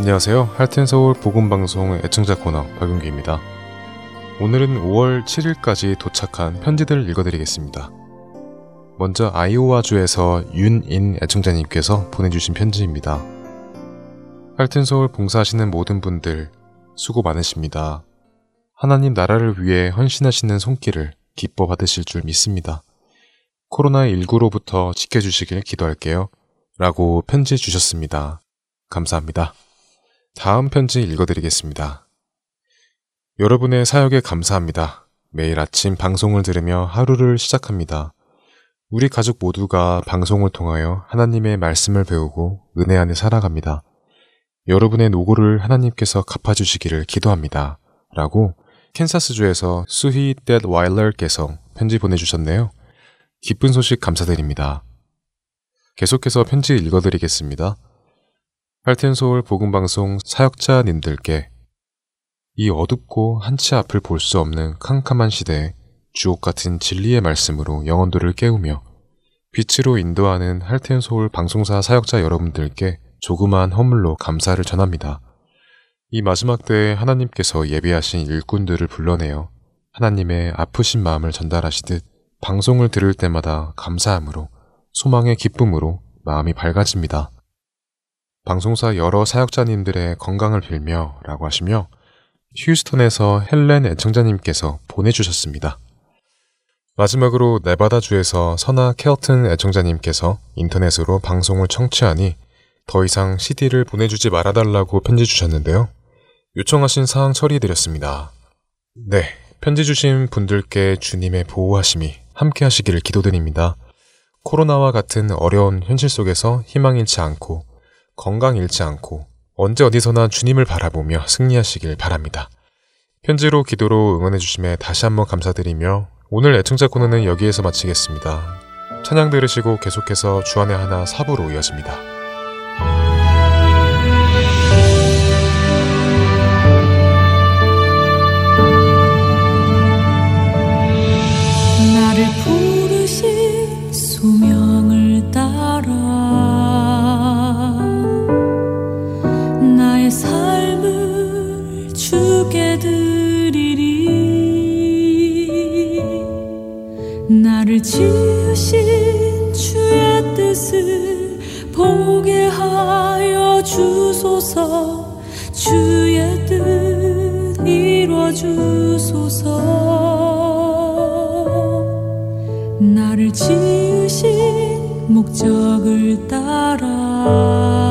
안녕하세요. 할텐서울 복음방송 애청자 코너 박윤기입니다. 오늘은 5월 7일까지 도착한 편지들을 읽어드리겠습니다. 먼저 아이오와주에서 윤인 애청자님께서 보내주신 편지입니다. 할텐서울 봉사하시는 모든 분들 수고 많으십니다. 하나님 나라를 위해 헌신하시는 손길을 기뻐 받으실 줄 믿습니다. 코로나19로부터 지켜주시길 기도할게요. 라고 편지 주셨습니다. 감사합니다. 다음 편지 읽어드리겠습니다. 여러분의 사역에 감사합니다. 매일 아침 방송을 들으며 하루를 시작합니다. 우리 가족 모두가 방송을 통하여 하나님의 말씀을 배우고 은혜 안에 살아갑니다. 여러분의 노고를 하나님께서 갚아주시기를 기도합니다. 라고 캔사스주에서 수희 뎃 와일러께서 편지 보내주셨네요. 기쁜 소식 감사드립니다. 계속해서 편지 읽어드리겠습니다. 할텐 서울 복음방송 사역자님들께 이 어둡고 한치 앞을 볼 수 없는 캄캄한 시대에 주옥 같은 진리의 말씀으로 영혼들을 깨우며 빛으로 인도하는 할텐 서울 방송사 사역자 여러분들께 조그마한 허물로 감사를 전합니다. 이 마지막 때에 하나님께서 예비하신 일꾼들을 불러내어 하나님의 아프신 마음을 전달하시듯 방송을 들을 때마다 감사함으로 소망의 기쁨으로 마음이 밝아집니다. 방송사 여러 사역자님들의 건강을 빌며 라고 하시며 휴스턴에서 헬렌 애청자님께서 보내주셨습니다. 마지막으로 네바다주에서 선아 켈튼 애청자님께서 인터넷으로 방송을 청취하니 더 이상 CD를 보내주지 말아달라고 편지 주셨는데요. 요청하신 사항 처리해드렸습니다. 네, 편지 주신 분들께 주님의 보호하심이 함께 하시기를 기도드립니다. 코로나와 같은 어려운 현실 속에서 희망 잃지 않고 건강 잃지 않고 언제 어디서나 주님을 바라보며 승리하시길 바랍니다. 편지로 기도로 응원해 주심에 다시 한번 감사드리며 오늘 애청자 코너는 여기에서 마치겠습니다. 찬양 들으시고 계속해서 주안의 하나 사부로 이어집니다. 나를 지으신 주의 뜻을 보게 하여 주소서. 주의 뜻 이루어 주소서. 나를 지으신 목적을 따라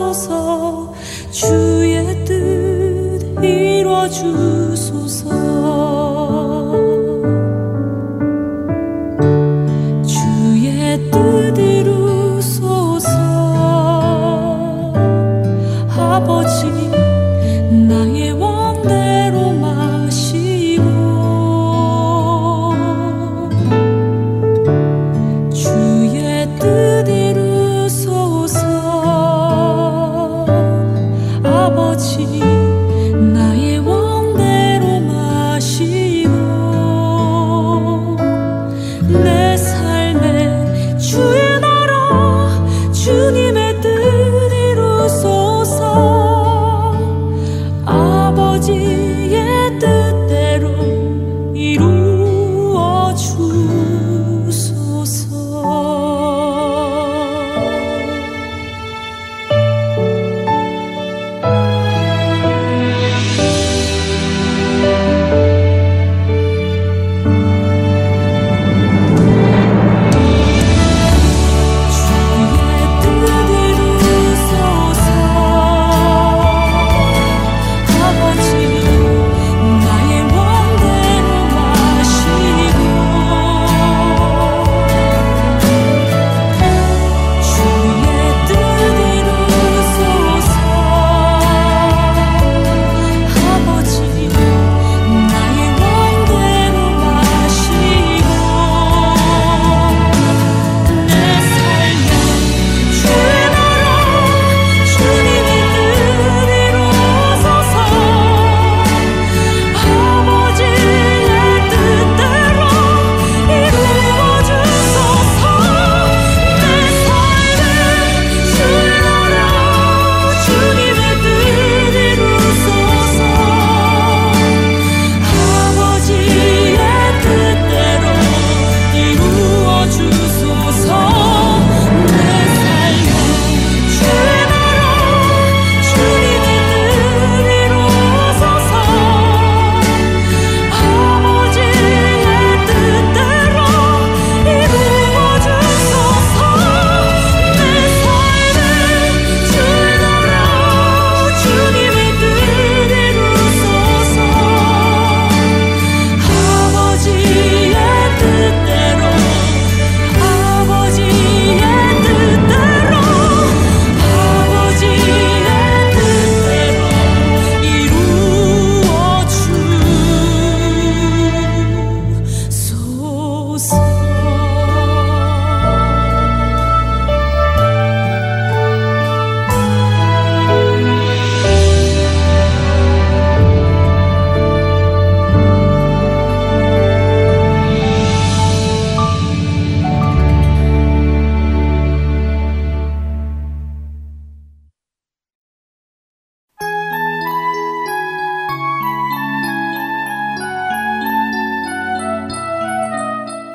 주소서. 주의 뜻 이뤄 주소서.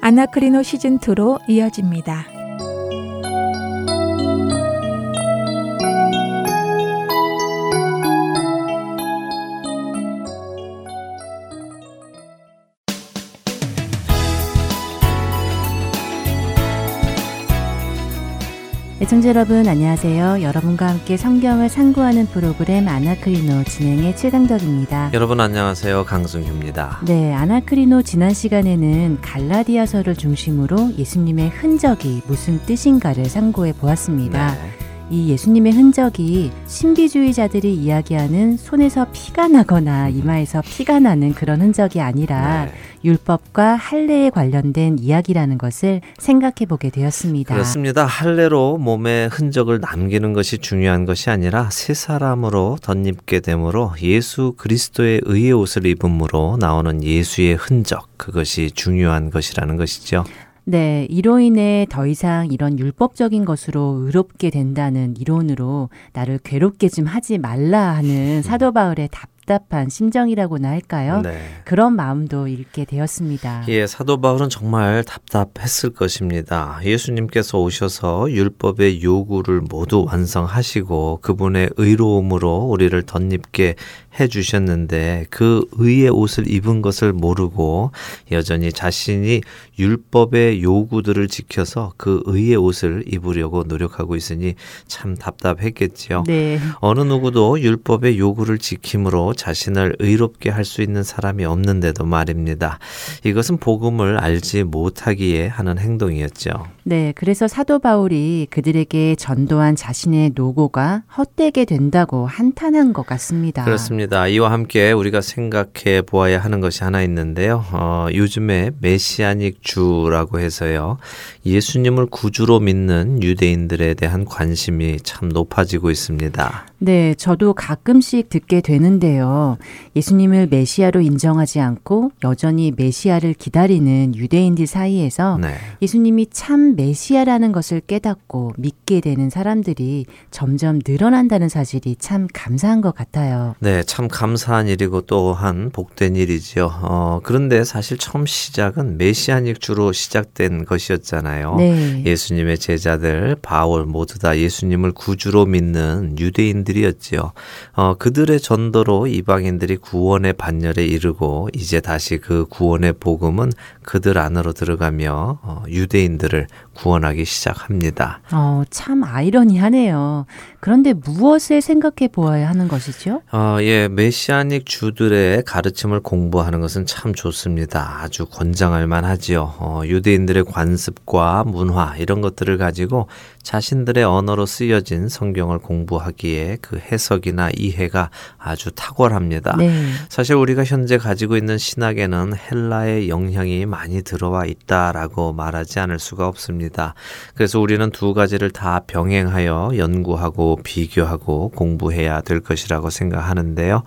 아나크리노 시즌2로 이어집니다. 애청자 여러분 안녕하세요. 여러분과 함께 성경을 상고하는 프로그램 아나크리노 진행의 최강덕입니다. 여러분 안녕하세요. 강승규입니다. 네, 아나크리노 지난 시간에는 갈라디아서를 중심으로 예수님의 흔적이 무슨 뜻인가를 상고해 보았습니다. 네. 이 예수님의 흔적이 신비주의자들이 이야기하는 손에서 피가 나거나 이마에서 피가 나는 그런 흔적이 아니라 네. 율법과 할례에 관련된 이야기라는 것을 생각해 보게 되었습니다. 그렇습니다. 할례로 몸에 흔적을 남기는 것이 중요한 것이 아니라 새 사람으로 덧입게 되므로 예수 그리스도의 의의 옷을 입음으로 나오는 예수의 흔적 그것이 중요한 것이라는 것이죠. 네, 이로 인해 더 이상 이런 율법적인 것으로 의롭게 된다는 이론으로 나를 괴롭게 좀 하지 말라 하는 사도 바울의 답 답답한 심정이라고나 할까요? 네. 그런 마음도 읽게 되었습니다. 예, 사도 바울은 정말 답답했을 것입니다. 예수님께서 오셔서 율법의 요구를 모두 완성하시고 그분의 의로움으로 우리를 덧입게 해 주셨는데 그 의의 옷을 입은 것을 모르고 여전히 자신이 율법의 요구들을 지켜서 그 의의 옷을 입으려고 노력하고 있으니 참 답답했겠지요. 네. 어느 누구도 율법의 요구를 지킴으로 자신을 의롭게 할 수 있는 사람이 없는데도 말입니다. 이것은 복음을 알지 못하기에 하는 행동이었죠. 네, 그래서 사도 바울이 그들에게 전도한 자신의 노고가 헛되게 된다고 한탄한 것 같습니다. 그렇습니다. 이와 함께 우리가 생각해 보아야 하는 것이 하나 있는데요. 어, 요즘에 메시아닉 주라고 해서요. 예수님을 구주로 믿는 유대인들에 대한 관심이 참 높아지고 있습니다. 네, 저도 가끔씩 듣게 되는데요. 예수님을 메시아로 인정하지 않고 여전히 메시아를 기다리는 유대인들 사이에서 네. 예수님이 참 메시아라는 것을 깨닫고 믿게 되는 사람들이 점점 늘어난다는 사실이 참 감사한 것 같아요. 네, 참 감사한 일이고 또한 복된 일이지요. 어, 그런데 사실 처음 시작은 메시아닉 주로 시작된 것이었잖아요. 네. 예수님의 제자들, 바울 모두 다 예수님을 구주로 믿는 유대인들 이들이었지요. 어, 그들의 전도로 이방인들이 구원의 반열에 이르고 이제 다시 그 구원의 복음은 그들 안으로 들어가며 어, 유대인들을 구원하기 시작합니다. 어, 참 아이러니하네요. 그런데 무엇을 생각해 보아야 하는 것이죠? 어, 예, 메시아닉 주들의 가르침을 공부하는 것은 참 좋습니다. 아주 권장할 만하지요. 어, 유대인들의 관습과 문화 이런 것들을 가지고 자신들의 언어로 쓰여진 성경을 공부하기에 그 해석이나 이해가 아주 탁월합니다. 네. 사실 우리가 현재 가지고 있는 신학에는 헬라의 영향이 많이 들어와 있다라고 말하지 않을 수가 없습니다. 그래서 우리는 두 가지를 다 병행하여 연구하고 비교하고 공부해야 될 것이라고 생각하는데요.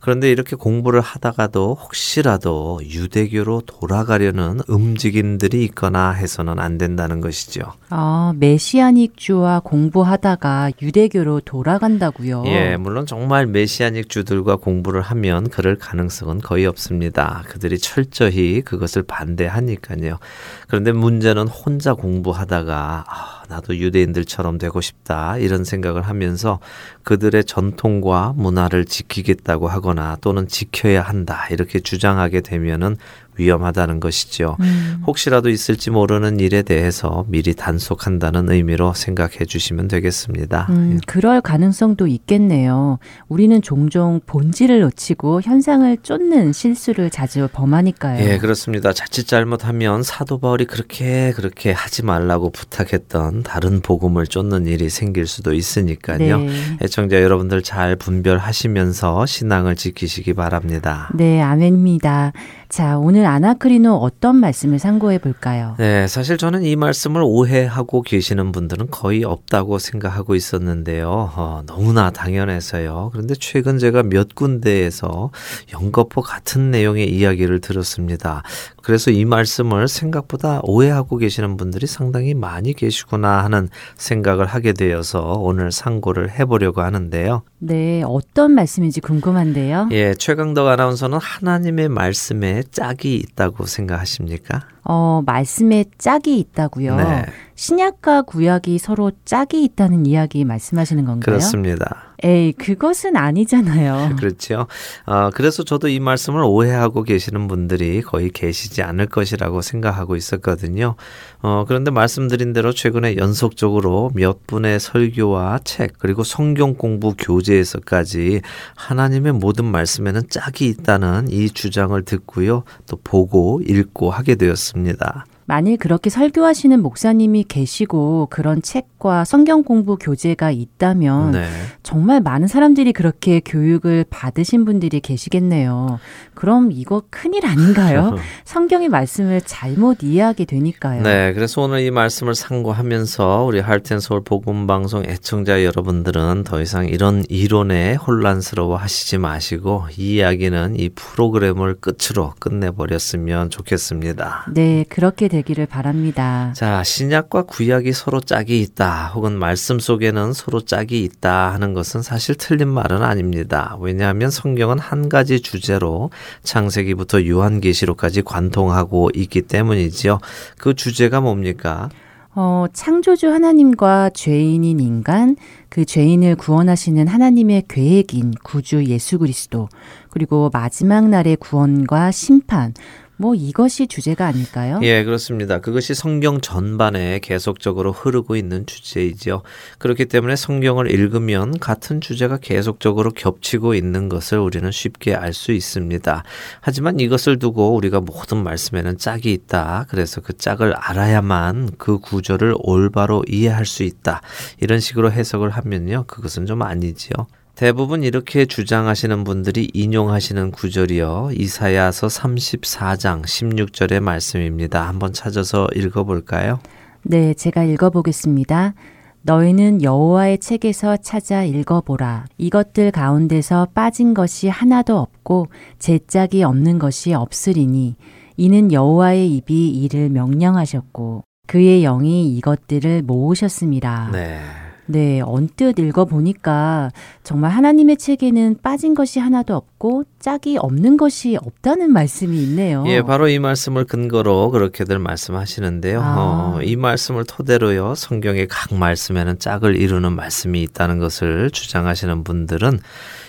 그런데 이렇게 공부를 하다가도 혹시라도 유대교로 돌아가려는 움직임들이 있거나 해서는 안 된다는 것이죠. 아, 메시아닉주와 공부하다가 유대교로 돌아간다고요? 예, 물론 정말 메시아닉 주들과 공부를 하면 그럴 가능성은 거의 없습니다. 그들이 철저히 그것을 반대하니까요. 그런데 문제는 혼자 공부하다가 아, 나도 유대인들처럼 되고 싶다 이런 생각을 하면서 그들의 전통과 문화를 지키겠다고 하거나 또는 지켜야 한다 이렇게 주장하게 되면은 위험하다는 것이죠. 음. 혹시라도 있을지 모르는 일에 대해서 미리 단속한다는 의미로 생각해 주시면 되겠습니다. 음, 예. 그럴 가능성도 있겠네요. 우리는 종종 본질을 놓치고 현상을 쫓는 실수를 자주 범하니까요. 예, 그렇습니다. 자칫 잘못하면 사도 바울이 그렇게 그렇게 하지 말라고 부탁했던 다른 복음을 쫓는 일이 생길 수도 있으니까요. 네. 애청자 여러분들 잘 분별하시면서 신앙을 지키시기 바랍니다. 네, 아멘입니다. 자, 오늘 아나크리노 어떤 말씀을 상고해 볼까요? 네, 사실 저는 이 말씀을 오해하고 계시는 분들은 거의 없다고 생각하고 있었는데요. 어, 너무나 당연해서요. 그런데 최근 제가 몇 군데에서 연거푸 같은 내용의 이야기를 들었습니다. 그래서 이 말씀을 생각보다 오해하고 계시는 분들이 상당히 많이 계시구나 하는 생각을 하게 되어서 오늘 상고를 해보려고 하는데요. 네, 어떤 말씀인지 궁금한데요. 예, 최강덕 아나운서는 하나님의 말씀에 짝이 있다고 생각하십니까? 어, 말씀에 짝이 있다고요. 네. 신약과 구약이 서로 짝이 있다는 이야기 말씀하시는 건가요? 그렇습니다. 에이, 그것은 아니잖아요. 그렇죠. 어, 그래서 저도 이 말씀을 오해하고 계시는 분들이 거의 계시지 않을 것이라고 생각하고 있었거든요. 어, 그런데 말씀드린 대로 최근에 연속적으로 몇 분의 설교와 책, 그리고 성경 공부 교재에서까지 하나님의 모든 말씀에는 짝이 있다는 이 주장을 듣고요. 또 보고 읽고 하게 되었습니다. 만일 그렇게 설교하시는 목사님이 계시고 그런 책과 성경 공부 교재가 있다면 네. 정말 많은 사람들이 그렇게 교육을 받으신 분들이 계시겠네요. 그럼 이거 큰일 아닌가요? 성경의 말씀을 잘못 이해하게 되니까요. 네, 그래서 오늘 이 말씀을 상고하면서 우리 할텐 서울 복음 방송 애청자 여러분들은 더 이상 이런 이론에 혼란스러워 하시지 마시고 이 이야기는 이 프로그램을 끝으로 끝내 버렸으면 좋겠습니다. 네, 그렇게 되기를 바랍니다. 자, 신약과 구약이 서로 짝이 있다, 혹은 말씀 속에는 서로 짝이 있다 하는 것은 사실 틀린 말은 아닙니다. 왜냐하면 성경은 한 가지 주제로 창세기부터 요한계시록까지 관통하고 있기 때문이지요. 그 주제가 뭡니까? 어, 창조주 하나님과 죄인인 인간, 그 죄인을 구원하시는 하나님의 계획인 구주 예수 그리스도, 그리고 마지막 날의 구원과 심판, 뭐 이것이 주제가 아닐까요? 예, 그렇습니다. 그것이 성경 전반에 계속적으로 흐르고 있는 주제이죠. 그렇기 때문에 성경을 읽으면 같은 주제가 계속적으로 겹치고 있는 것을 우리는 쉽게 알 수 있습니다. 하지만 이것을 두고 우리가 모든 말씀에는 짝이 있다. 그래서 그 짝을 알아야만 그 구조를 올바로 이해할 수 있다. 이런 식으로 해석을 하면요. 그것은 좀 아니지요. 대부분 이렇게 주장하시는 분들이 인용하시는 구절이요. 이사야서 34장 16절의 말씀입니다. 한번 찾아서 읽어 볼까요? 네, 제가 읽어 보겠습니다. 너희는 여호와의 책에서 찾아 읽어보라. 이것들 가운데서 빠진 것이 하나도 없고 제짝이 없는 것이 없으리니 이는 여호와의 입이 이를 명령하셨고 그의 영이 이것들을 모으셨습니다. 네. 네, 언뜻 읽어보니까 정말 하나님의 책에는 빠진 것이 하나도 없고 짝이 없는 것이 없다는 말씀이 있네요. 예, 바로 이 말씀을 근거로 그렇게들 말씀하시는데요. 아. 어, 이 말씀을 토대로요, 성경의 각 말씀에는 짝을 이루는 말씀이 있다는 것을 주장하시는 분들은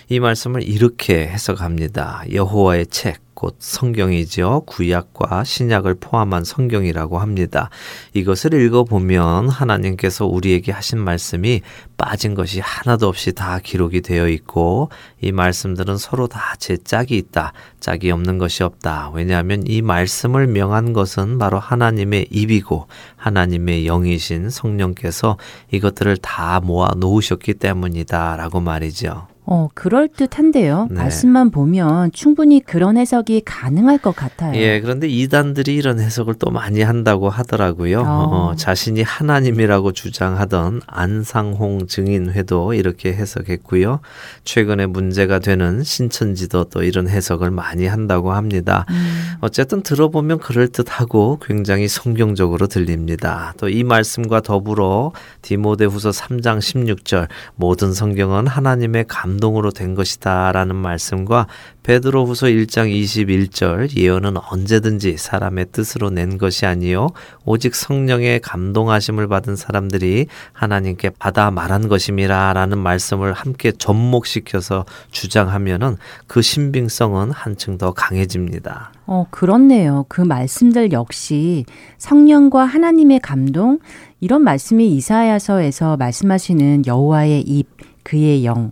이 말씀을 이렇게 해석합니다. 여호와의 책, 곧 성경이죠. 구약과 신약을 포함한 성경이라고 합니다. 이것을 읽어보면 하나님께서 우리에게 하신 말씀이 빠진 것이 하나도 없이 다 기록이 되어 있고 이 말씀들은 서로 다 제 짝이 있다. 짝이 없는 것이 없다. 왜냐하면 이 말씀을 명한 것은 바로 하나님의 입이고 하나님의 영이신 성령께서 이것들을 다 모아 놓으셨기 때문이다. 라고 말이죠. 어, 그럴 듯한데요. 네. 말씀만 보면 충분히 그런 해석이 가능할 것 같아요. 예, 그런데 이단들이 이런 해석을 또 많이 한다고 하더라고요. 어. 어, 자신이 하나님이라고 주장하던 안상홍 증인회도 이렇게 해석했고요. 최근에 문제가 되는 신천지도 또 이런 해석을 많이 한다고 합니다. 음. 어쨌든 들어보면 그럴 듯하고 굉장히 성경적으로 들립니다. 또 이 말씀과 더불어 디모데후서 3장 16절 모든 성경은 하나님의 감 동으로 된 것이다라는 말씀과 베드로후서 1장 21절 예언은 언제든지 사람의 뜻으로 낸 것이 아니요 오직 성령의 감동하심을 받은 사람들이 하나님께 받아 말한 것임이라라는 말씀을 함께 접목시켜서 주장하면은 그 신빙성은 한층 더 강해집니다. 어, 그렇네요. 그 말씀들 역시 성령과 하나님의 감동, 이런 말씀이 이사야서에서 말씀하시는 여호와의 입, 그의 영,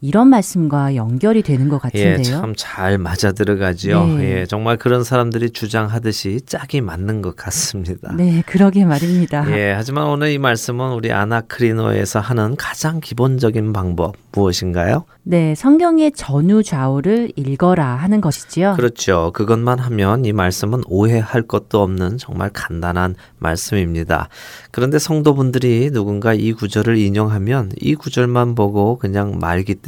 이런 말씀과 연결이 되는 것 같은데요. 예, 참 잘 맞아 들어가지요. 네. 예, 정말 그런 사람들이 주장하듯이 짝이 맞는 것 같습니다. 네, 그러게 말입니다. 예, 하지만 오늘 이 말씀은 우리 아나크리노에서 하는 가장 기본적인 방법 무엇인가요? 네, 성경의 전후 좌우를 읽어라 하는 것이지요. 그렇죠. 그것만 하면 이 말씀은 오해할 것도 없는 정말 간단한 말씀입니다. 그런데 성도분들이 누군가 이 구절을 인용하면 이 구절만 보고 그냥 말기 때문에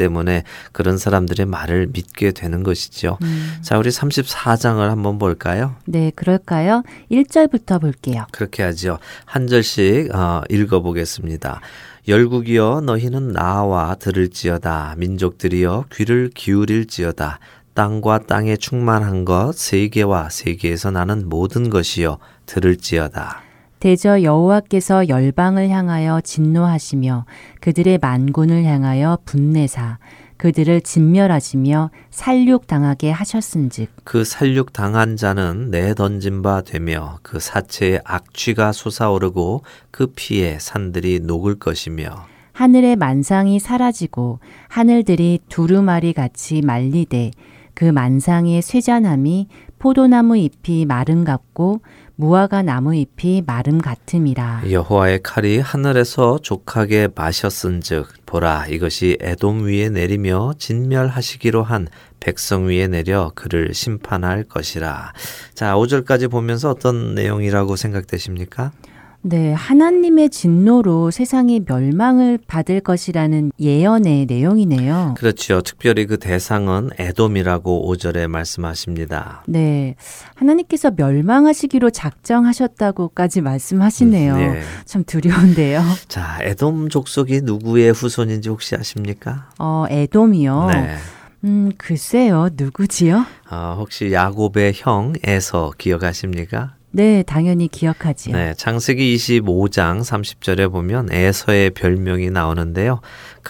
그런 사람들의 말을 믿게 되는 것이죠. 음. 자, 우리 34장을 한번 볼까요? 네, 그럴까요? 1절부터 볼게요. 그렇게 하죠. 한 절씩 어, 읽어보겠습니다. 열국이여 너희는 나와 들을지어다 민족들이여 귀를 기울일지어다 땅과 땅에 충만한 것 세계와 세계에서 나는 모든 것이여 들을지어다. 대저 여호와께서 열방을 향하여 진노하시며 그들의 만군을 향하여 분내사 그들을 진멸하시며 살육 당하게 하셨은즉. 그 살육 당한 자는 내던진 바 되며 그 사체에 악취가 솟아오르고 그 피에 산들이 녹을 것이며. 하늘의 만상이 사라지고 하늘들이 두루마리 같이 말리되 그 만상의 쇠잔함이 포도나무 잎이 마름 같고 무화과 나무 잎이 마름 같음이라. 여호와의 칼이 하늘에서 족하게 마셨은즉 보라 이것이 에돔 위에 내리며 진멸하시기로 한 백성 위에 내려 그를 심판할 것이라. 자, 5절까지 보면서 어떤 내용이라고 생각되십니까? 네, 하나님의 진노로 세상이 멸망을 받을 것이라는 예언의 내용이네요. 그렇죠. 특별히 그 대상은 에돔이라고 5절에 말씀하십니다. 네, 하나님께서 멸망하시기로 작정하셨다고까지 말씀하시네요. 네. 참 두려운데요. 자, 에돔 족속이 누구의 후손인지 혹시 아십니까? 어, 에돔이요. 네. 음, 글쎄요, 누구지요? 어, 혹시 야곱의 형 에서 기억하십니까? 네, 당연히 기억하지요. 네, 창세기 25장 30절에 보면 에서의 별명이 나오는데요.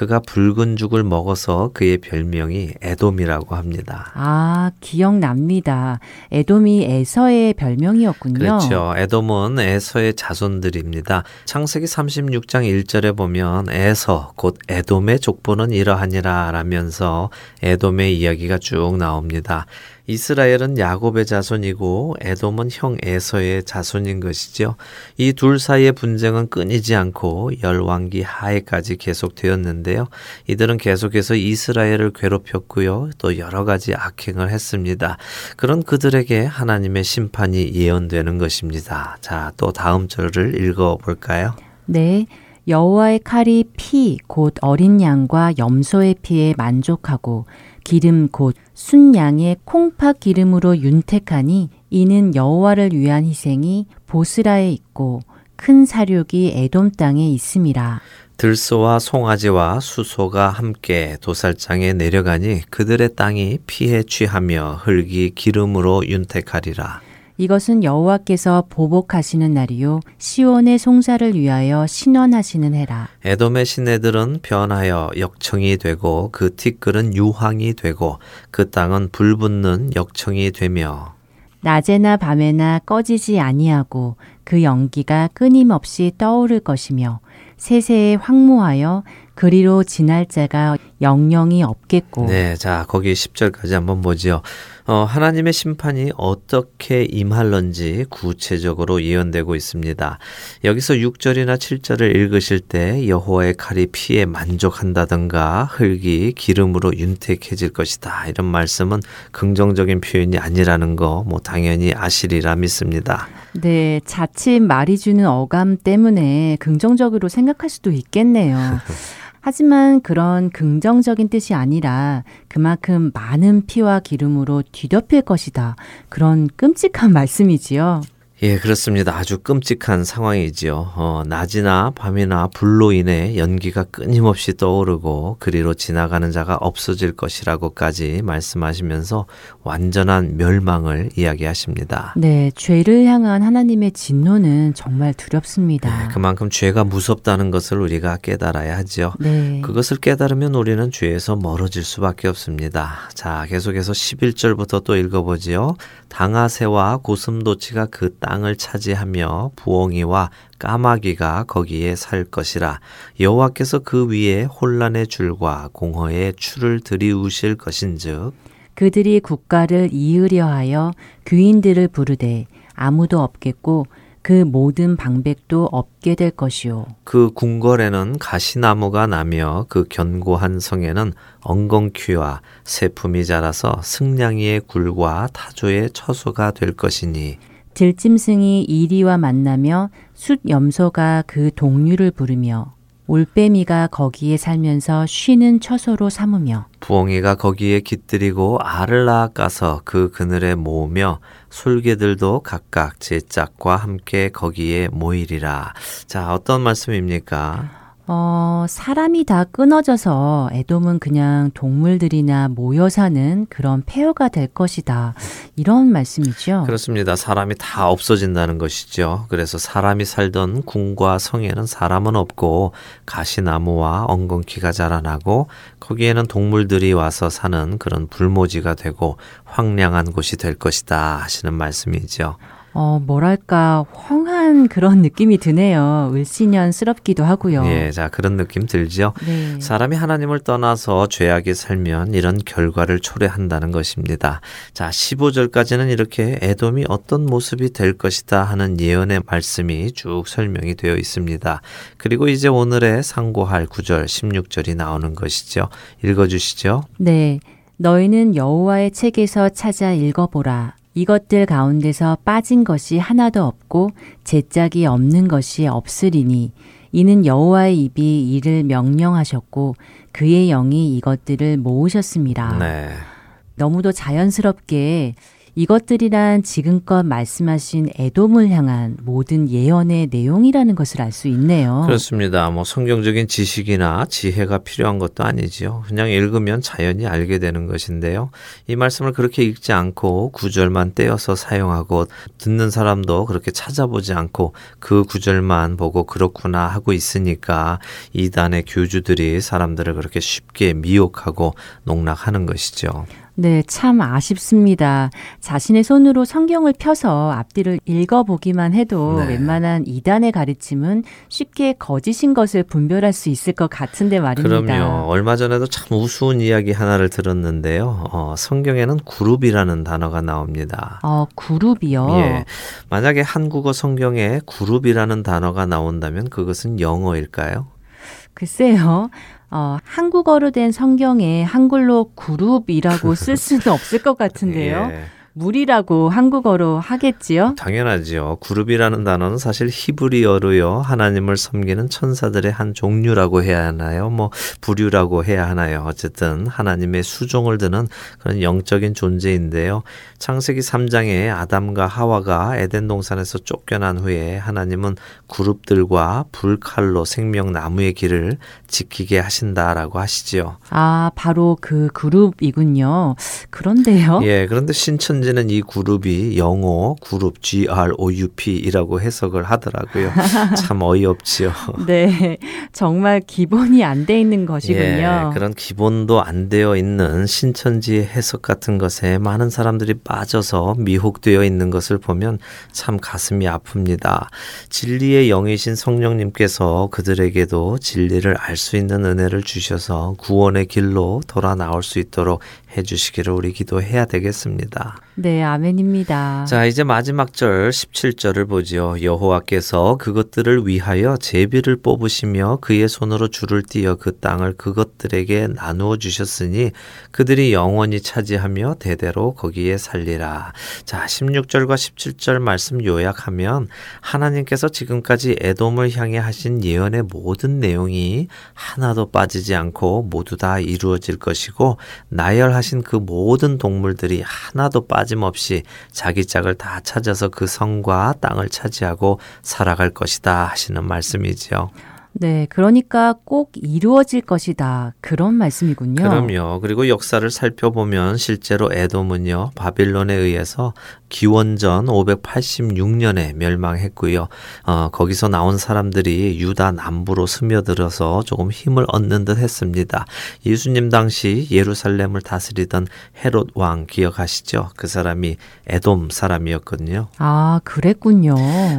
그가 붉은 죽을 먹어서 그의 별명이 에돔이라고 합니다. 아, 기억납니다. 에돔이 에서의 별명이었군요. 그렇죠. 에돔은 에서의 자손들입니다. 창세기 36장 1절에 보면 에서 곧 에돔의 족보는 이러하니라 라면서 에돔의 이야기가 쭉 나옵니다. 이스라엘은 야곱의 자손이고 에돔은 형 에서의 자손인 것이죠. 이둘 사이의 분쟁은 끊이지 않고 열왕기 하에까지 계속되었는데 요. 이들은 계속해서 이스라엘을 괴롭혔고요. 또 여러 가지 악행을 했습니다. 그런 그들에게 하나님의 심판이 예언되는 것입니다. 자, 또 다음 절을 읽어 볼까요? 네. 여호와의 칼이 피 곧 어린 양과 염소의 피에 만족하고 기름 곧 순양의 콩팥 기름으로 윤택하니 이는 여호와를 위한 희생이 보스라에 있고 큰 사륙이 에돔 땅에 있음이라. 들소와 송아지와 수소가 함께 도살장에 내려가니 그들의 땅이 피해 취하며 흙이 기름으로 윤택하리라. 이것은 여호와께서 보복하시는 날이요 시온의 송사를 위하여 신원하시는 해라. 에돔의 시내들은 변하여 역청이 되고 그 티끌은 유황이 되고 그 땅은 불붙는 역청이 되며 낮에나 밤에나 꺼지지 아니하고 그 연기가 끊임없이 떠오를 것이며 세세에 황무하여 그리로 지날 자가 영영이 없겠고 네, 자 거기 10절까지 한번 보죠. 어, 하나님의 심판이 어떻게 임할런지 구체적으로 예언되고 있습니다. 여기서 6절이나 7절을 읽으실 때 여호와의 칼이 피에 만족한다든가 흙이 기름으로 윤택해질 것이다. 이런 말씀은 긍정적인 표현이 아니라는 거 뭐 당연히 아시리라 믿습니다. 네, 자칫 말이 주는 어감 때문에 긍정적으로 생각할 수도 있겠네요. 하지만 그런 긍정적인 뜻이 아니라 그만큼 많은 피와 기름으로 뒤덮일 것이다. 그런 끔찍한 말씀이지요. 예, 그렇습니다. 아주 끔찍한 상황이지요. 어, 낮이나 밤이나 불로 인해 연기가 끊임없이 떠오르고 그리로 지나가는 자가 없어질 것이라고까지 말씀하시면서 완전한 멸망을 이야기하십니다. 네, 죄를 향한 하나님의 진노는 정말 두렵습니다. 네, 그만큼 죄가 무섭다는 것을 우리가 깨달아야 하죠. 네. 그것을 깨달으면 우리는 죄에서 멀어질 수밖에 없습니다. 자, 계속해서 11절부터 또 읽어보지요. 당아새와 고슴도치가 그 땅을 차지하며 부엉이와 까마귀가 거기에 살 것이라 여호와께서 그 위에 혼란의 줄과 공허의 추를 들이우실 것인즉 그들이 국가를 이으려 하여 귀인들을 부르되 아무도 없겠고 그 모든 방백도 없게 될 것이요. 그 궁궐에는 가시나무가 나며 그 견고한 성에는 엉겅퀴와 새품이 자라서 승냥이의 굴과 타조의 처소가 될 것이니 들짐승이 이리와 만나며 숫 염소가 그 동류를 부르며 올빼미가 거기에 살면서 쉬는 처소로 삼으며 부엉이가 거기에 깃들이고 알을 낳아 까서 그 그늘에 모으며 솔개들도 각각 제 짝과 함께 거기에 모이리라. 자, 어떤 말씀입니까? 어, 사람이 다 끊어져서 에돔은 그냥 동물들이나 모여 사는 그런 폐허가 될 것이다. 이런 말씀이죠. 그렇습니다. 사람이 다 없어진다는 것이죠. 그래서 사람이 살던 궁과 성에는 사람은 없고 가시나무와 엉겅퀴가 자라나고 거기에는 동물들이 와서 사는 그런 불모지가 되고 황량한 곳이 될 것이다 하시는 말씀이죠. 어, 뭐랄까, 헝한 그런 느낌이 드네요. 을씨년스럽기도 하고요. 예, 자, 그런 느낌 들죠? 네. 사람이 하나님을 떠나서 죄악에 살면 이런 결과를 초래한다는 것입니다. 자, 15절까지는 이렇게 에돔이 어떤 모습이 될 것이다 하는 예언의 말씀이 쭉 설명이 되어 있습니다. 그리고 이제 오늘의 상고할 9절, 16절이 나오는 것이죠. 읽어주시죠. 네. 너희는 여호와의 책에서 찾아 읽어보라. 이것들 가운데서 빠진 것이 하나도 없고 제짝이 없는 것이 없으리니 이는 여호와의 입이 이를 명령하셨고 그의 영이 이것들을 모으셨습니다. 네. 너무도 자연스럽게 이것들이란 지금껏 말씀하신 에돔을 향한 모든 예언의 내용이라는 것을 알 수 있네요. 그렇습니다. 뭐 성경적인 지식이나 지혜가 필요한 것도 아니지요. 그냥 읽으면 자연히 알게 되는 것인데요. 이 말씀을 그렇게 읽지 않고 구절만 떼어서 사용하고 듣는 사람도 그렇게 찾아보지 않고 그 구절만 보고 그렇구나 하고 있으니까 이단의 교주들이 사람들을 그렇게 쉽게 미혹하고 농락하는 것이죠. 네, 참 아쉽습니다. 자신의 손으로 성경을 펴서 앞뒤를 읽어보기만 해도 네. 웬만한 이단의 가르침은 쉽게 거짓인 것을 분별할 수 있을 것 같은데 말입니다. 그럼요. 얼마 전에도 참 우스운 이야기 하나를 들었는데요. 어, 성경에는 그룹이라는 단어가 나옵니다. 어, 그룹이요. 예. 만약에 한국어 성경에 그룹이라는 단어가 나온다면 그것은 영어일까요? 글쎄요. 어, 한국어로 된 성경에 한글로 그룹이라고 쓸 수는 없을 것 같은데요. 예. 물이라고 한국어로 하겠지요? 당연하지요. 그룹이라는 단어는 사실 히브리어로요. 하나님을 섬기는 천사들의 한 종류라고 해야 하나요? 뭐 부류라고 해야 하나요? 어쨌든 하나님의 수종을 드는 그런 영적인 존재인데요. 창세기 3장에 아담과 하와가 에덴 동산에서 쫓겨난 후에 하나님은 그룹들과 불칼로 생명 나무의 길을 지키게 하신다라고 하시지요. 아, 바로 그 그룹이군요. 그런데요. 예, 그런데 신천 지는 이 그룹이 영어 그룹 G-R-O-U-P이라고 해석을 하더라고요. 참 어이없지요. 네. 정말 기본이 안 돼 있는 것이군요. 예, 그런 기본도 안 되어 있는 신천지의 해석 같은 것에 많은 사람들이 빠져서 미혹되어 있는 것을 보면 참 가슴이 아픕니다. 진리의 영이신 성령님께서 그들에게도 진리를 알 수 있는 은혜를 주셔서 구원의 길로 돌아 나올 수 있도록 해주시기를 우리 기도해야 되겠습니다. 네, 아멘입니다. 자, 이제 마지막 절 17절을 보지요. 여호와께서 그것들을 위하여 제비를 뽑으시며 그의 손으로 줄을 띄어 그 땅을 그것들에게 나누어 주셨으니 그들이 영원히 차지하며 대대로 거기에 살리라. 자, 16절과 17절 말씀 요약하면 하나님께서 지금까지 에돔을 향해 하신 예언의 모든 내용이 하나도 빠지지 않고 모두 다 이루어질 것이고 나열하 신 그 모든 동물들이 하나도 빠짐없이 자기 짝을 다 찾아서 그 성과 땅을 차지하고 살아갈 것이다 하시는 말씀이지요. 네, 그러니까 꼭 이루어질 것이다. 그런 말씀이군요. 그럼요. 그리고 역사를 살펴보면 실제로 에돔은요, 바빌론에 의해서 기원전 586년에 멸망했고요. 어, 거기서 나온 사람들이 유다 남부로 스며들어서 조금 힘을 얻는 듯 했습니다. 예수님 당시 예루살렘을 다스리던 헤롯 왕 기억하시죠? 그 사람이 에돔 사람이었거든요. 아, 그랬군요.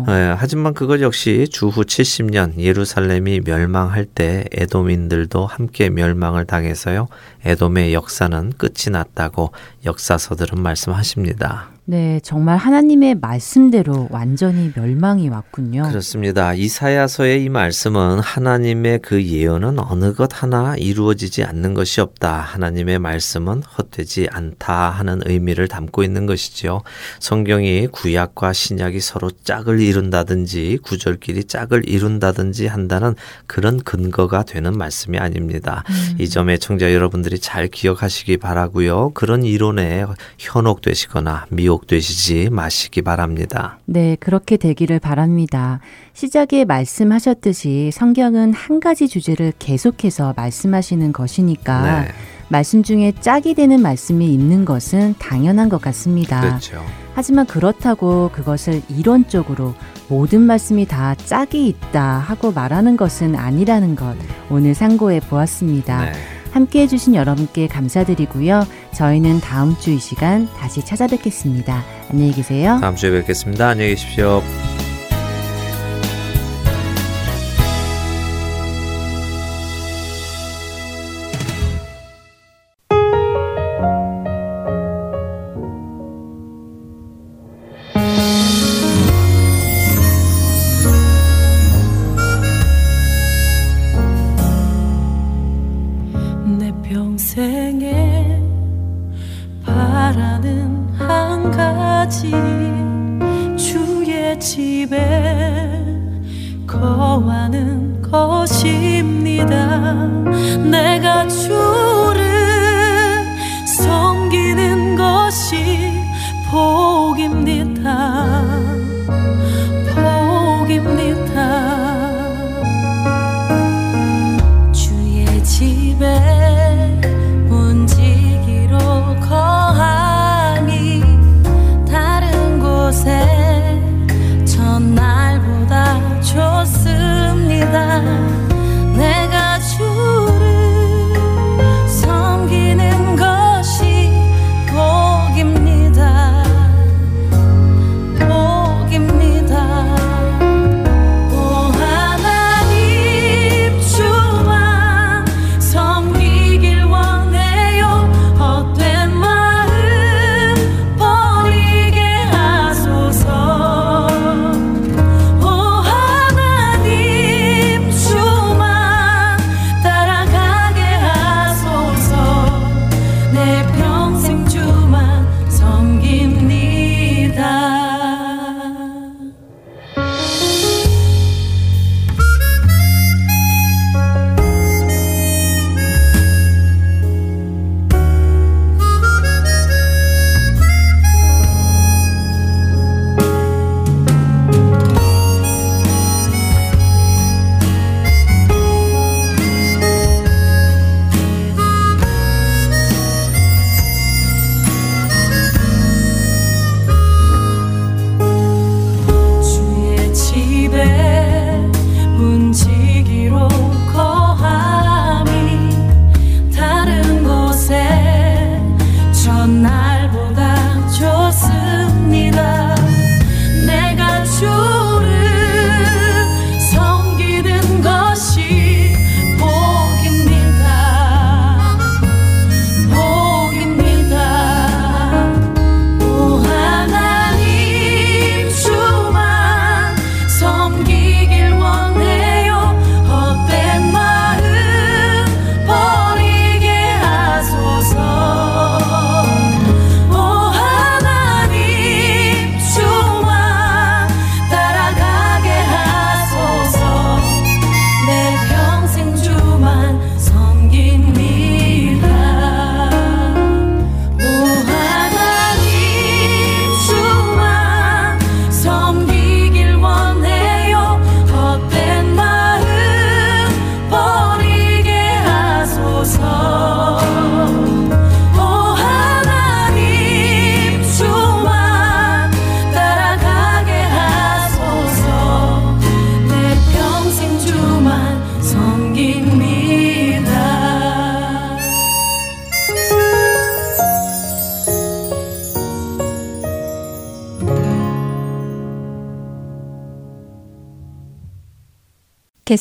네, 하지만 그것 역시 주후 70년 예루살렘이 멸망할 때 에돔인들도 함께 멸망을 당해서요. 에돔의 역사는 끝이 났다고 역사서들은 말씀하십니다. 네, 정말 하나님의 말씀대로 완전히 멸망이 왔군요. 그렇습니다. 이사야서의 이 말씀은 하나님의 그 예언은 어느 것 하나 이루어지지 않는 것이 없다. 하나님의 말씀은 헛되지 않다 하는 의미를 담고 있는 것이지요. 성경이 구약과 신약이 서로 짝을 이룬다든지 구절끼리 짝을 이룬다든지 한다는 그런 근거가 되는 말씀이 아닙니다. 음. 이 점에 청자 여러분들 이 잘 기억하시기 바라고요. 그런 이론에 현혹되시거나 미혹 미혹되시지 마시기 바랍니다. 네, 그렇게 되기를 바랍니다. 시작에 말씀하셨듯이 성경은 한 가지 주제를 계속해서 말씀하시는 것이니까 네. 말씀 중에 짝이 되는 말씀이 있는 것은 당연한 것 같습니다. 그렇죠. 하지만 그렇다고 그것을 이론적으로 모든 말씀이 다 짝이 있다 하고 말하는 것은 아니라는 것 오늘 상고해 보았습니다. 네. 함께 해주신 여러분께 감사드리고요. 저희는 다음 주 이 시간 다시 찾아뵙겠습니다. 안녕히 계세요. 다음 주에 뵙겠습니다. 안녕히 계십시오.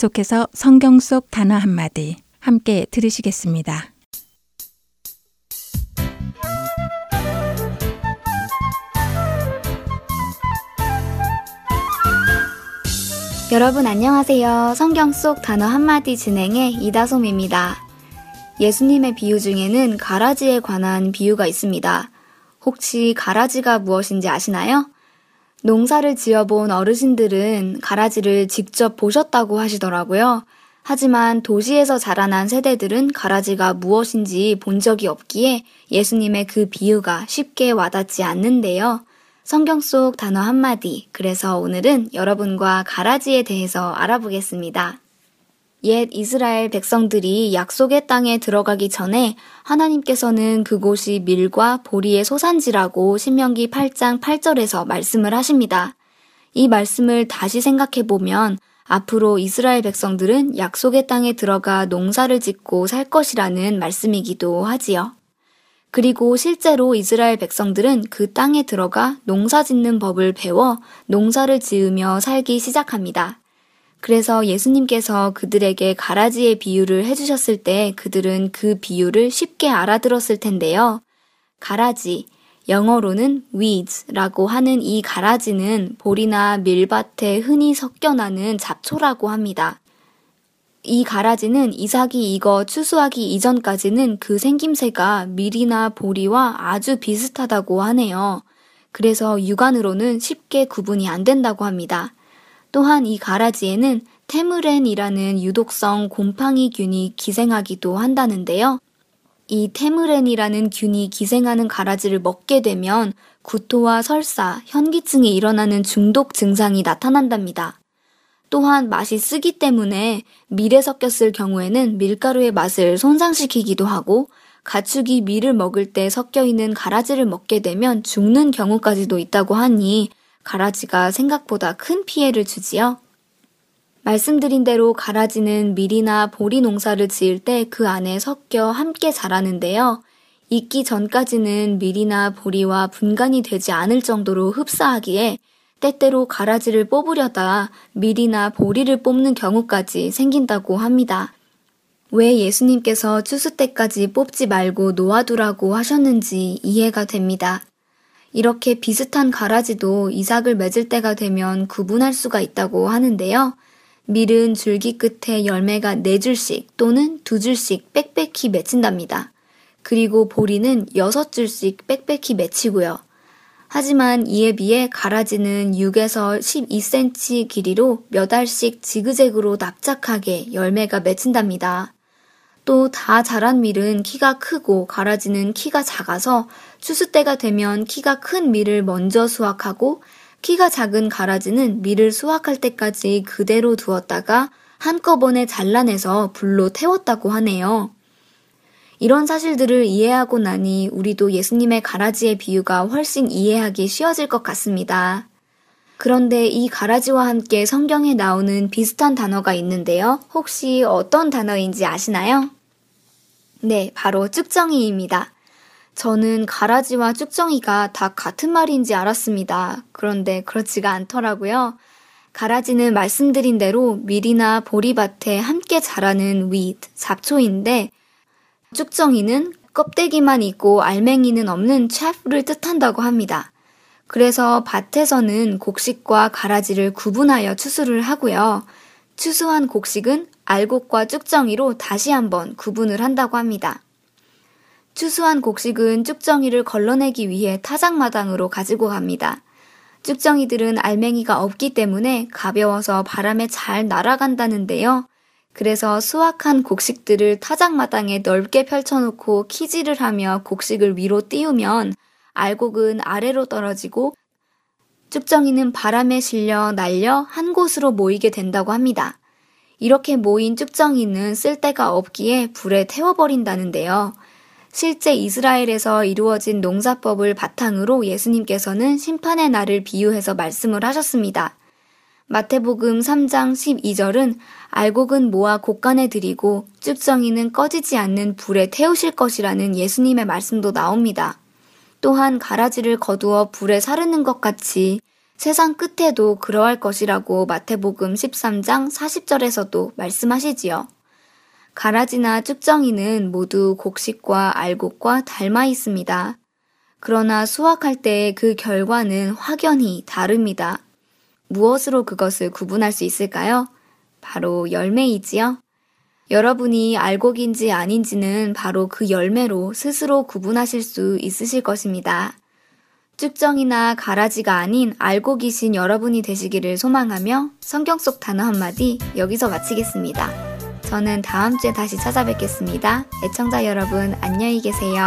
계속해서 성경 속 단어 한마디 함께 들으시겠습니다. 여러분 안녕하세요. 성경 속 단어 한마디 진행의 이다솜입니다. 예수님의 비유 중에는 가라지에 관한 비유가 있습니다. 혹시 가라지가 무엇인지 아시나요? 농사를 지어본 어르신들은 가라지를 직접 보셨다고 하시더라고요. 하지만 도시에서 자라난 세대들은 가라지가 무엇인지 본 적이 없기에 예수님의 그 비유가 쉽게 와닿지 않는데요. 성경 속 단어 한마디. 그래서 오늘은 여러분과 가라지에 대해서 알아보겠습니다. 옛 이스라엘 백성들이 약속의 땅에 들어가기 전에 하나님께서는 그곳이 밀과 보리의 소산지라고 신명기 8장 8절에서 말씀을 하십니다. 이 말씀을 다시 생각해 보면 앞으로 이스라엘 백성들은 약속의 땅에 들어가 농사를 짓고 살 것이라는 말씀이기도 하지요. 그리고 실제로 이스라엘 백성들은 그 땅에 들어가 농사 짓는 법을 배워 농사를 지으며 살기 시작합니다. 그래서 예수님께서 그들에게 가라지의 비유를 해주셨을 때 그들은 그 비유를 쉽게 알아들었을 텐데요. 가라지, 영어로는 weeds라고 하는 이 가라지는 볼이나 밀밭에 흔히 섞여나는 잡초라고 합니다. 이 가라지는 이삭이 익어 추수하기 이전까지는 그 생김새가 밀이나 보리와 아주 비슷하다고 하네요. 그래서 육안으로는 쉽게 구분이 안 된다고 합니다. 또한 이 가라지에는 테무렌이라는 유독성 곰팡이 균이 기생하기도 한다는데요. 이 테무렌이라는 균이 기생하는 가라지를 먹게 되면 구토와 설사, 현기증이 일어나는 중독 증상이 나타난답니다. 또한 맛이 쓰기 때문에 밀에 섞였을 경우에는 밀가루의 맛을 손상시키기도 하고 가축이 밀을 먹을 때 섞여 있는 가라지를 먹게 되면 죽는 경우까지도 있다고 하니 가라지가 생각보다 큰 피해를 주지요. 말씀드린 대로 가라지는 밀이나 보리 농사를 지을 때 그 안에 섞여 함께 자라는데요. 익기 전까지는 밀이나 보리와 분간이 되지 않을 정도로 흡사하기에 때때로 가라지를 뽑으려다 밀이나 보리를 뽑는 경우까지 생긴다고 합니다. 왜 예수님께서 추수 때까지 뽑지 말고 놓아두라고 하셨는지 이해가 됩니다. 이렇게 비슷한 가라지도 이삭을 맺을 때가 되면 구분할 수가 있다고 하는데요. 밀은 줄기 끝에 열매가 네 줄씩 또는 두 줄씩 빽빽히 맺힌답니다. 그리고 보리는 여섯 줄씩 빽빽히 맺히고요. 하지만 이에 비해 가라지는 6에서 12cm 길이로 몇 알씩 지그재그로 납작하게 열매가 맺힌답니다. 또 다 자란 밀은 키가 크고 가라지는 키가 작아서 추수 때가 되면 키가 큰 밀을 먼저 수확하고 키가 작은 가라지는 밀을 수확할 때까지 그대로 두었다가 한꺼번에 잘라내서 불로 태웠다고 하네요. 이런 사실들을 이해하고 나니 우리도 예수님의 가라지의 비유가 훨씬 이해하기 쉬워질 것 같습니다. 그런데 이 가라지와 함께 성경에 나오는 비슷한 단어가 있는데요. 혹시 어떤 단어인지 아시나요? 네, 바로 쭉정이입니다. 저는 가라지와 쭉정이가 다 같은 말인지 알았습니다. 그런데 그렇지가 않더라고요. 가라지는 말씀드린 대로 밀이나 보리밭에 함께 자라는 weed, 잡초인데 쭉정이는 껍데기만 있고 알맹이는 없는 chaff를 뜻한다고 합니다. 그래서 밭에서는 곡식과 가라지를 구분하여 추수를 하고요. 추수한 곡식은 알곡과 쭉정이로 다시 한번 구분을 한다고 합니다. 추수한 곡식은 쭉정이를 걸러내기 위해 타작마당으로 가지고 갑니다. 쭉정이들은 알맹이가 없기 때문에 가벼워서 바람에 잘 날아간다는데요. 그래서 수확한 곡식들을 타작마당에 넓게 펼쳐놓고 키질을 하며 곡식을 위로 띄우면 알곡은 아래로 떨어지고 쭉정이는 바람에 실려 날려 한 곳으로 모이게 된다고 합니다. 이렇게 모인 쭉정이는 쓸데가 없기에 불에 태워버린다는데요. 실제 이스라엘에서 이루어진 농사법을 바탕으로 예수님께서는 심판의 날을 비유해서 말씀을 하셨습니다. 마태복음 3장 12절은 알곡은 모아 곡간에 드리고 쭉정이는 꺼지지 않는 불에 태우실 것이라는 예수님의 말씀도 나옵니다. 또한 가라지를 거두어 불에 사르는 것 같이 세상 끝에도 그러할 것이라고 마태복음 13장 40절에서도 말씀하시지요. 가라지나 쭉정이는 모두 곡식과 알곡과 닮아 있습니다. 그러나 수확할 때 그 결과는 확연히 다릅니다. 무엇으로 그것을 구분할 수 있을까요? 바로 열매이지요. 여러분이 알곡인지 아닌지는 바로 그 열매로 스스로 구분하실 수 있으실 것입니다. 쭉정이나 가라지가 아닌 알곡이신 여러분이 되시기를 소망하며 성경 속 단어 한마디 여기서 마치겠습니다. 저는 다음 주에 다시 찾아뵙겠습니다. 애청자 여러분, 안녕히 계세요.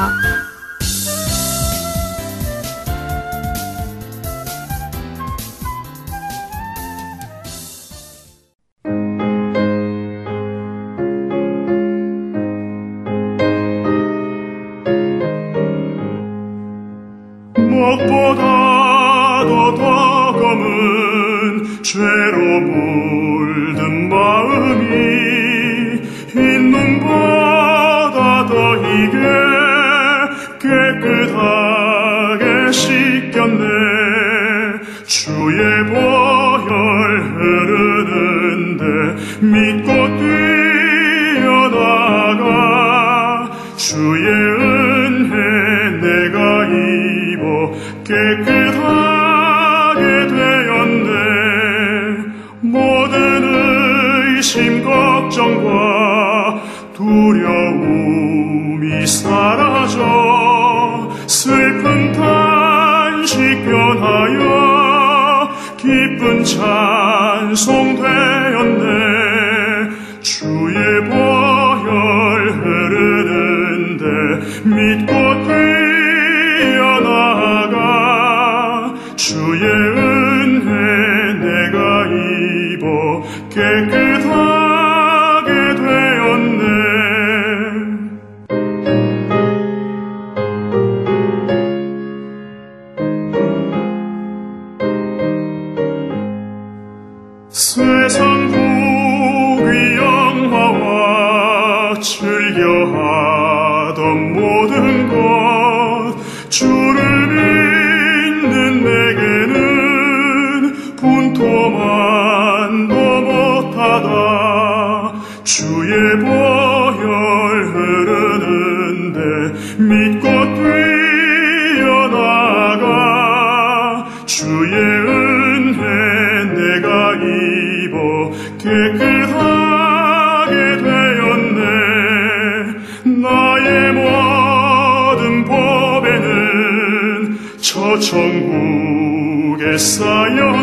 믿고 뛰어나가 주의 은혜 내가 입어 깨끗하게 되었네. 나의 모든 법에는 저 천국에 쌓여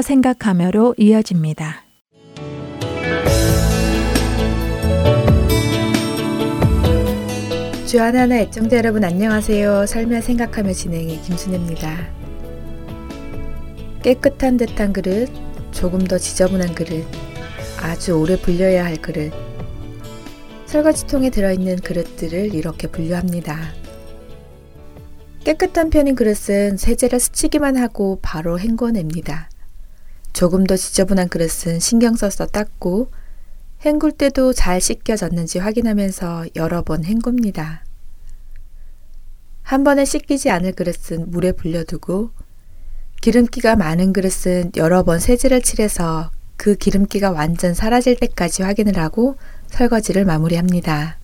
살며 생각하며로 이어집니다. 주하나나 애청자 여러분 안녕하세요. 살며 생각하며 진행의 김순혜입니다. 깨끗한 듯한 그릇, 조금 더 지저분한 그릇, 아주 오래 불려야 할 그릇. 설거지통에 들어있는 그릇들을 이렇게 분류합니다. 깨끗한 편인 그릇은 세제를 스치기만 하고 바로 헹궈냅니다. 조금 더 지저분한 그릇은 신경 써서 닦고 헹굴 때도 잘 씻겨졌는지 확인하면서 여러 번 헹굽니다. 한 번에 씻기지 않을 그릇은 물에 불려두고 기름기가 많은 그릇은 여러 번 세제를 칠해서 그 기름기가 완전 사라질 때까지 확인을 하고 설거지를 마무리합니다.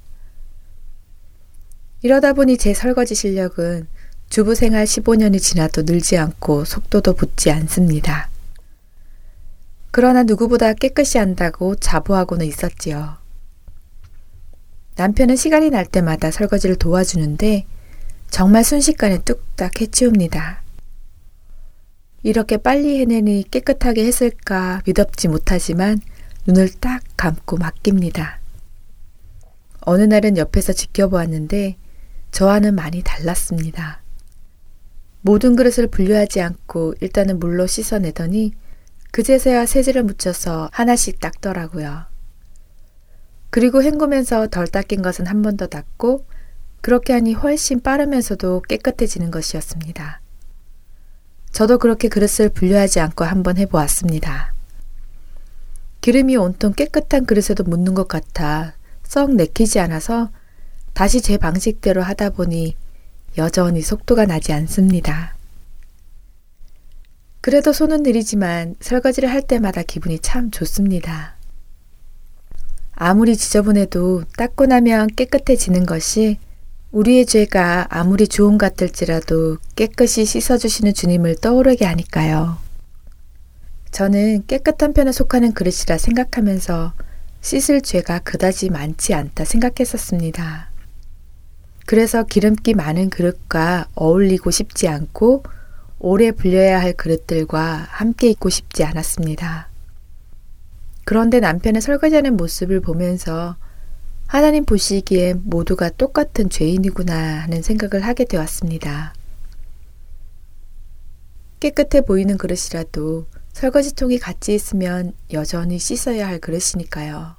이러다 보니 제 설거지 실력은 주부 생활 15년이 지나도 늘지 않고 속도도 붙지 않습니다. 그러나 누구보다 깨끗이 한다고 자부하고는 있었지요. 남편은 시간이 날 때마다 설거지를 도와주는데 정말 순식간에 뚝딱 해치웁니다. 이렇게 빨리 해내니 깨끗하게 했을까 믿업지 못하지만 눈을 딱 감고 맡깁니다. 어느 날은 옆에서 지켜보았는데 저와는 많이 달랐습니다. 모든 그릇을 분류하지 않고 일단은 물로 씻어내더니 그제서야 세제를 묻혀서 하나씩 닦더라고요. 그리고 헹구면서 덜 닦인 것은 한 번 더 닦고 그렇게 하니 훨씬 빠르면서도 깨끗해지는 것이었습니다. 저도 그렇게 그릇을 분류하지 않고 한번 해보았습니다. 기름이 온통 깨끗한 그릇에도 묻는 것 같아 썩 내키지 않아서 다시 제 방식대로 하다 보니 여전히 속도가 나지 않습니다. 그래도 손은 느리지만 설거지를 할 때마다 기분이 참 좋습니다. 아무리 지저분해도 닦고 나면 깨끗해지는 것이 우리의 죄가 아무리 좋은 같을지라도 깨끗이 씻어주시는 주님을 떠오르게 하니까요. 저는 깨끗한 편에 속하는 그릇이라 생각하면서 씻을 죄가 그다지 많지 않다 생각했었습니다. 그래서 기름기 많은 그릇과 어울리고 싶지 않고 오래 불려야 할 그릇들과 함께 있고 싶지 않았습니다. 그런데 남편의 설거지하는 모습을 보면서 하나님 보시기에 모두가 똑같은 죄인이구나 하는 생각을 하게 되었습니다. 깨끗해 보이는 그릇이라도 설거지통이 같이 있으면 여전히 씻어야 할 그릇이니까요.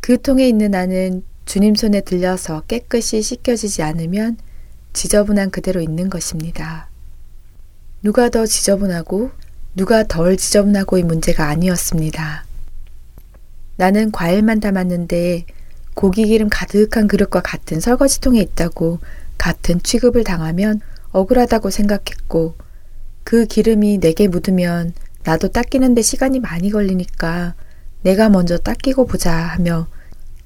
그 통에 있는 안은 주님 손에 들려서 깨끗이 씻겨지지 않으면 지저분한 그대로 있는 것입니다. 누가 더 지저분하고 누가 덜 지저분하고의 문제가 아니었습니다. 나는 과일만 담았는데 고기 기름 가득한 그릇과 같은 설거지통에 있다고 같은 취급을 당하면 억울하다고 생각했고 그 기름이 내게 묻으면 나도 닦이는데 시간이 많이 걸리니까 내가 먼저 닦이고 보자 하며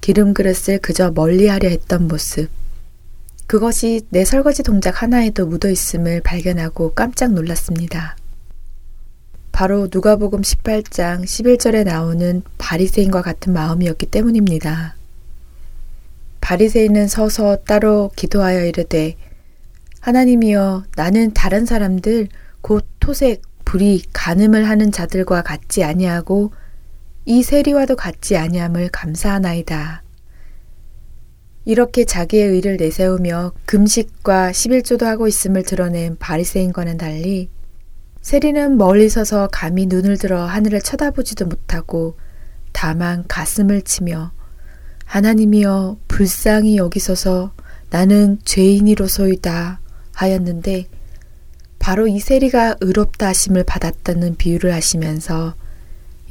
기름 그릇을 그저 멀리 하려 했던 모습. 그것이 내 설거지 동작 하나에도 묻어 있음을 발견하고 깜짝 놀랐습니다. 바로 누가복음 18장 11절에 나오는 바리새인과 같은 마음이었기 때문입니다. 바리새인은 서서 따로 기도하여 이르되 하나님이여 나는 다른 사람들 곧 토색, 불이, 간음을 하는 자들과 같지 아니하고 이 세리와도 같지 아니함을 감사하나이다. 이렇게 자기의 의를 내세우며 금식과 11조도 하고 있음을 드러낸 바리새인과는 달리 세리는 멀리 서서 감히 눈을 들어 하늘을 쳐다보지도 못하고 다만 가슴을 치며 하나님이여 불쌍히 여기서서 나는 죄인이로소이다 하였는데 바로 이 세리가 의롭다 하심을 받았다는 비유를 하시면서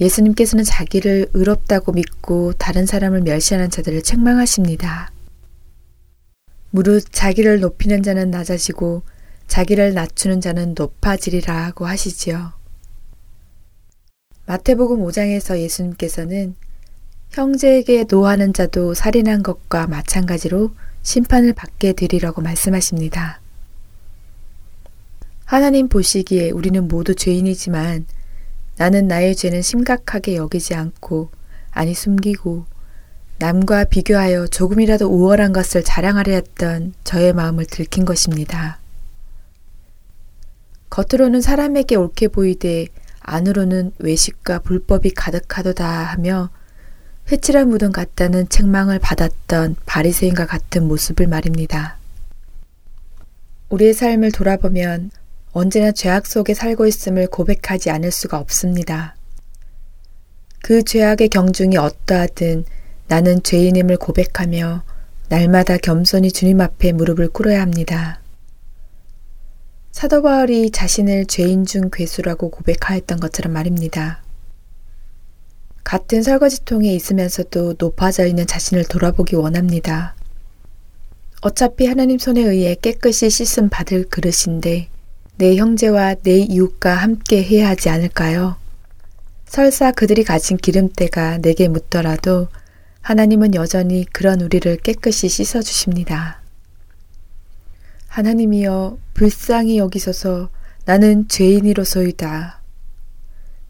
예수님께서는 자기를 의롭다고 믿고 다른 사람을 멸시하는 자들을 책망하십니다. 무릇 자기를 높이는 자는 낮아지고 자기를 낮추는 자는 높아지리라고 하시지요. 마태복음 5장에서 예수님께서는 형제에게 노하는 자도 살인한 것과 마찬가지로 심판을 받게 되리라고 말씀하십니다. 하나님 보시기에 우리는 모두 죄인이지만 나는 나의 죄는 심각하게 여기지 않고 아니 숨기고 남과 비교하여 조금이라도 우월한 것을 자랑하려 했던 저의 마음을 들킨 것입니다. 겉으로는 사람에게 옳게 보이되 안으로는 외식과 불법이 가득하도다 하며 회칠한 무덤 같다는 책망을 받았던 바리새인과 같은 모습을 말입니다. 우리의 삶을 돌아보면 언제나 죄악 속에 살고 있음을 고백하지 않을 수가 없습니다. 그 죄악의 경중이 어떠하든 나는 죄인임을 고백하며 날마다 겸손히 주님 앞에 무릎을 꿇어야 합니다. 사도 바울이 자신을 죄인 중 괴수라고 고백하였던 것처럼 말입니다. 같은 설거지통에 있으면서도 높아져 있는 자신을 돌아보기 원합니다. 어차피 하나님 손에 의해 깨끗이 씻음 받을 그릇인데 내 형제와 내 이웃과 함께 해야 하지 않을까요? 설사 그들이 가진 기름때가 내게 묻더라도 하나님은 여전히 그런 우리를 깨끗이 씻어 주십니다. 하나님이여 불쌍히 여기소서 나는 죄인이로소이다.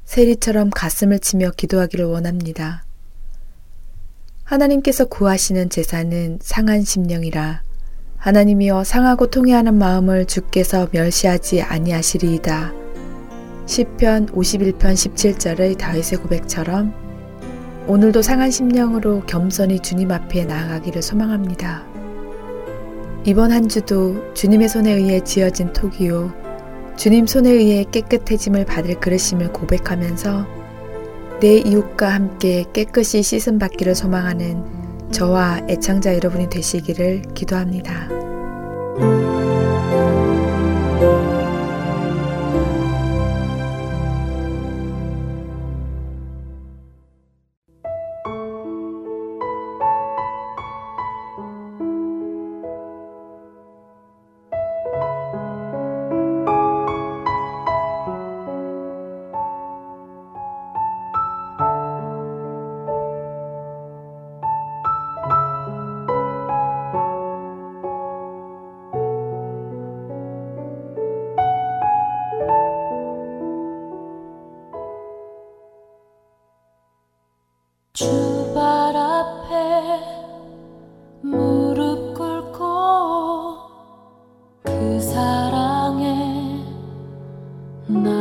세리처럼 가슴을 치며 기도하기를 원합니다. 하나님께서 구하시는 제사는 상한 심령이라 하나님이여 상하고 통해하는 마음을 주께서 멸시하지 아니하시리이다. 시편 51편 17절의 다윗의 고백처럼 오늘도 상한 심령으로 겸손히 주님 앞에 나아가기를 소망합니다. 이번 한 주도 주님의 손에 의해 지어진 토기요 주님 손에 의해 깨끗해짐을 받을 그릇임을 고백하면서 내 이웃과 함께 깨끗이 씻음 받기를 소망하는 저와 애청자 여러분이 되시기를 기도합니다. на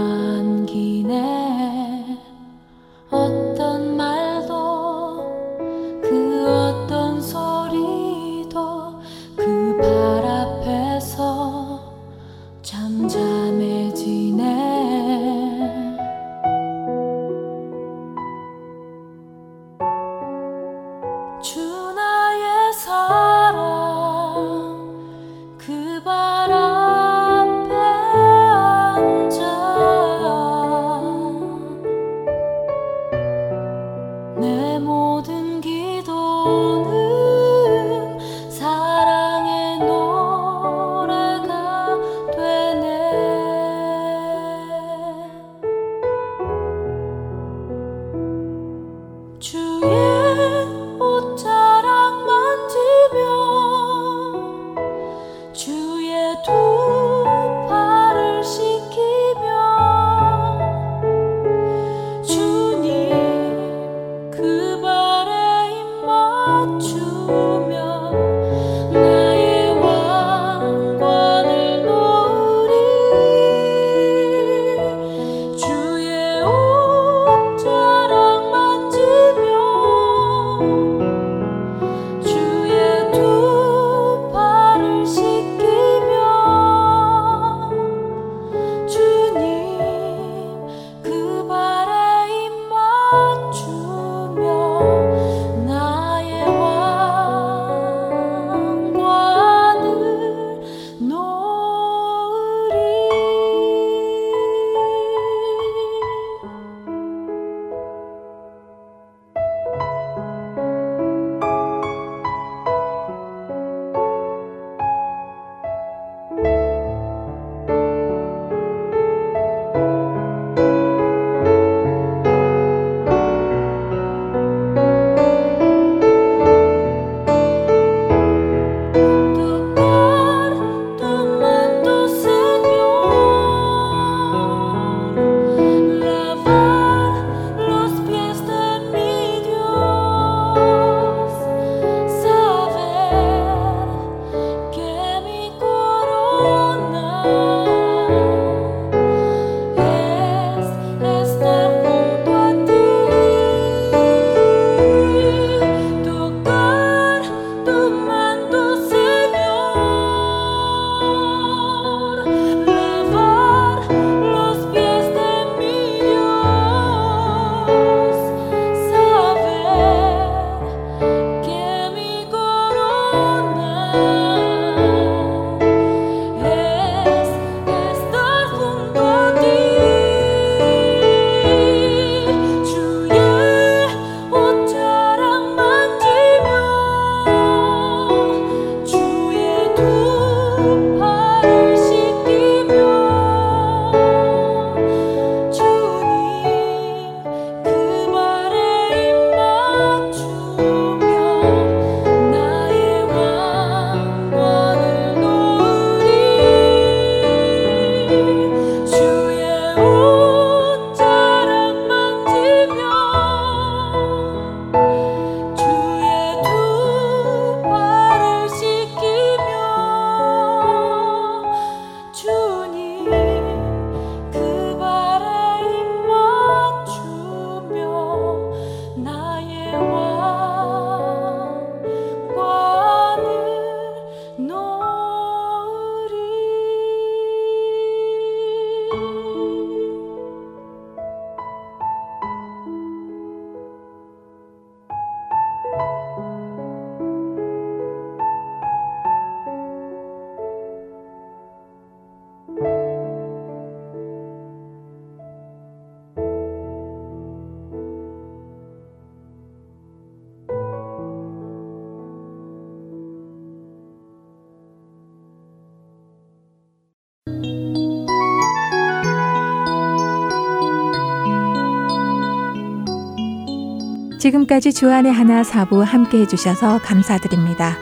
지금까지 주안의 하나 사부 함께 해주셔서 감사드립니다.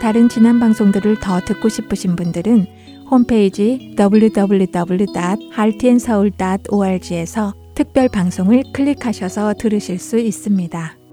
다른 지난 방송들을 더 듣고 싶으신 분들은 홈페이지 www.heartandseoul.org에서 특별 방송을 클릭하셔서 들으실 수 있습니다.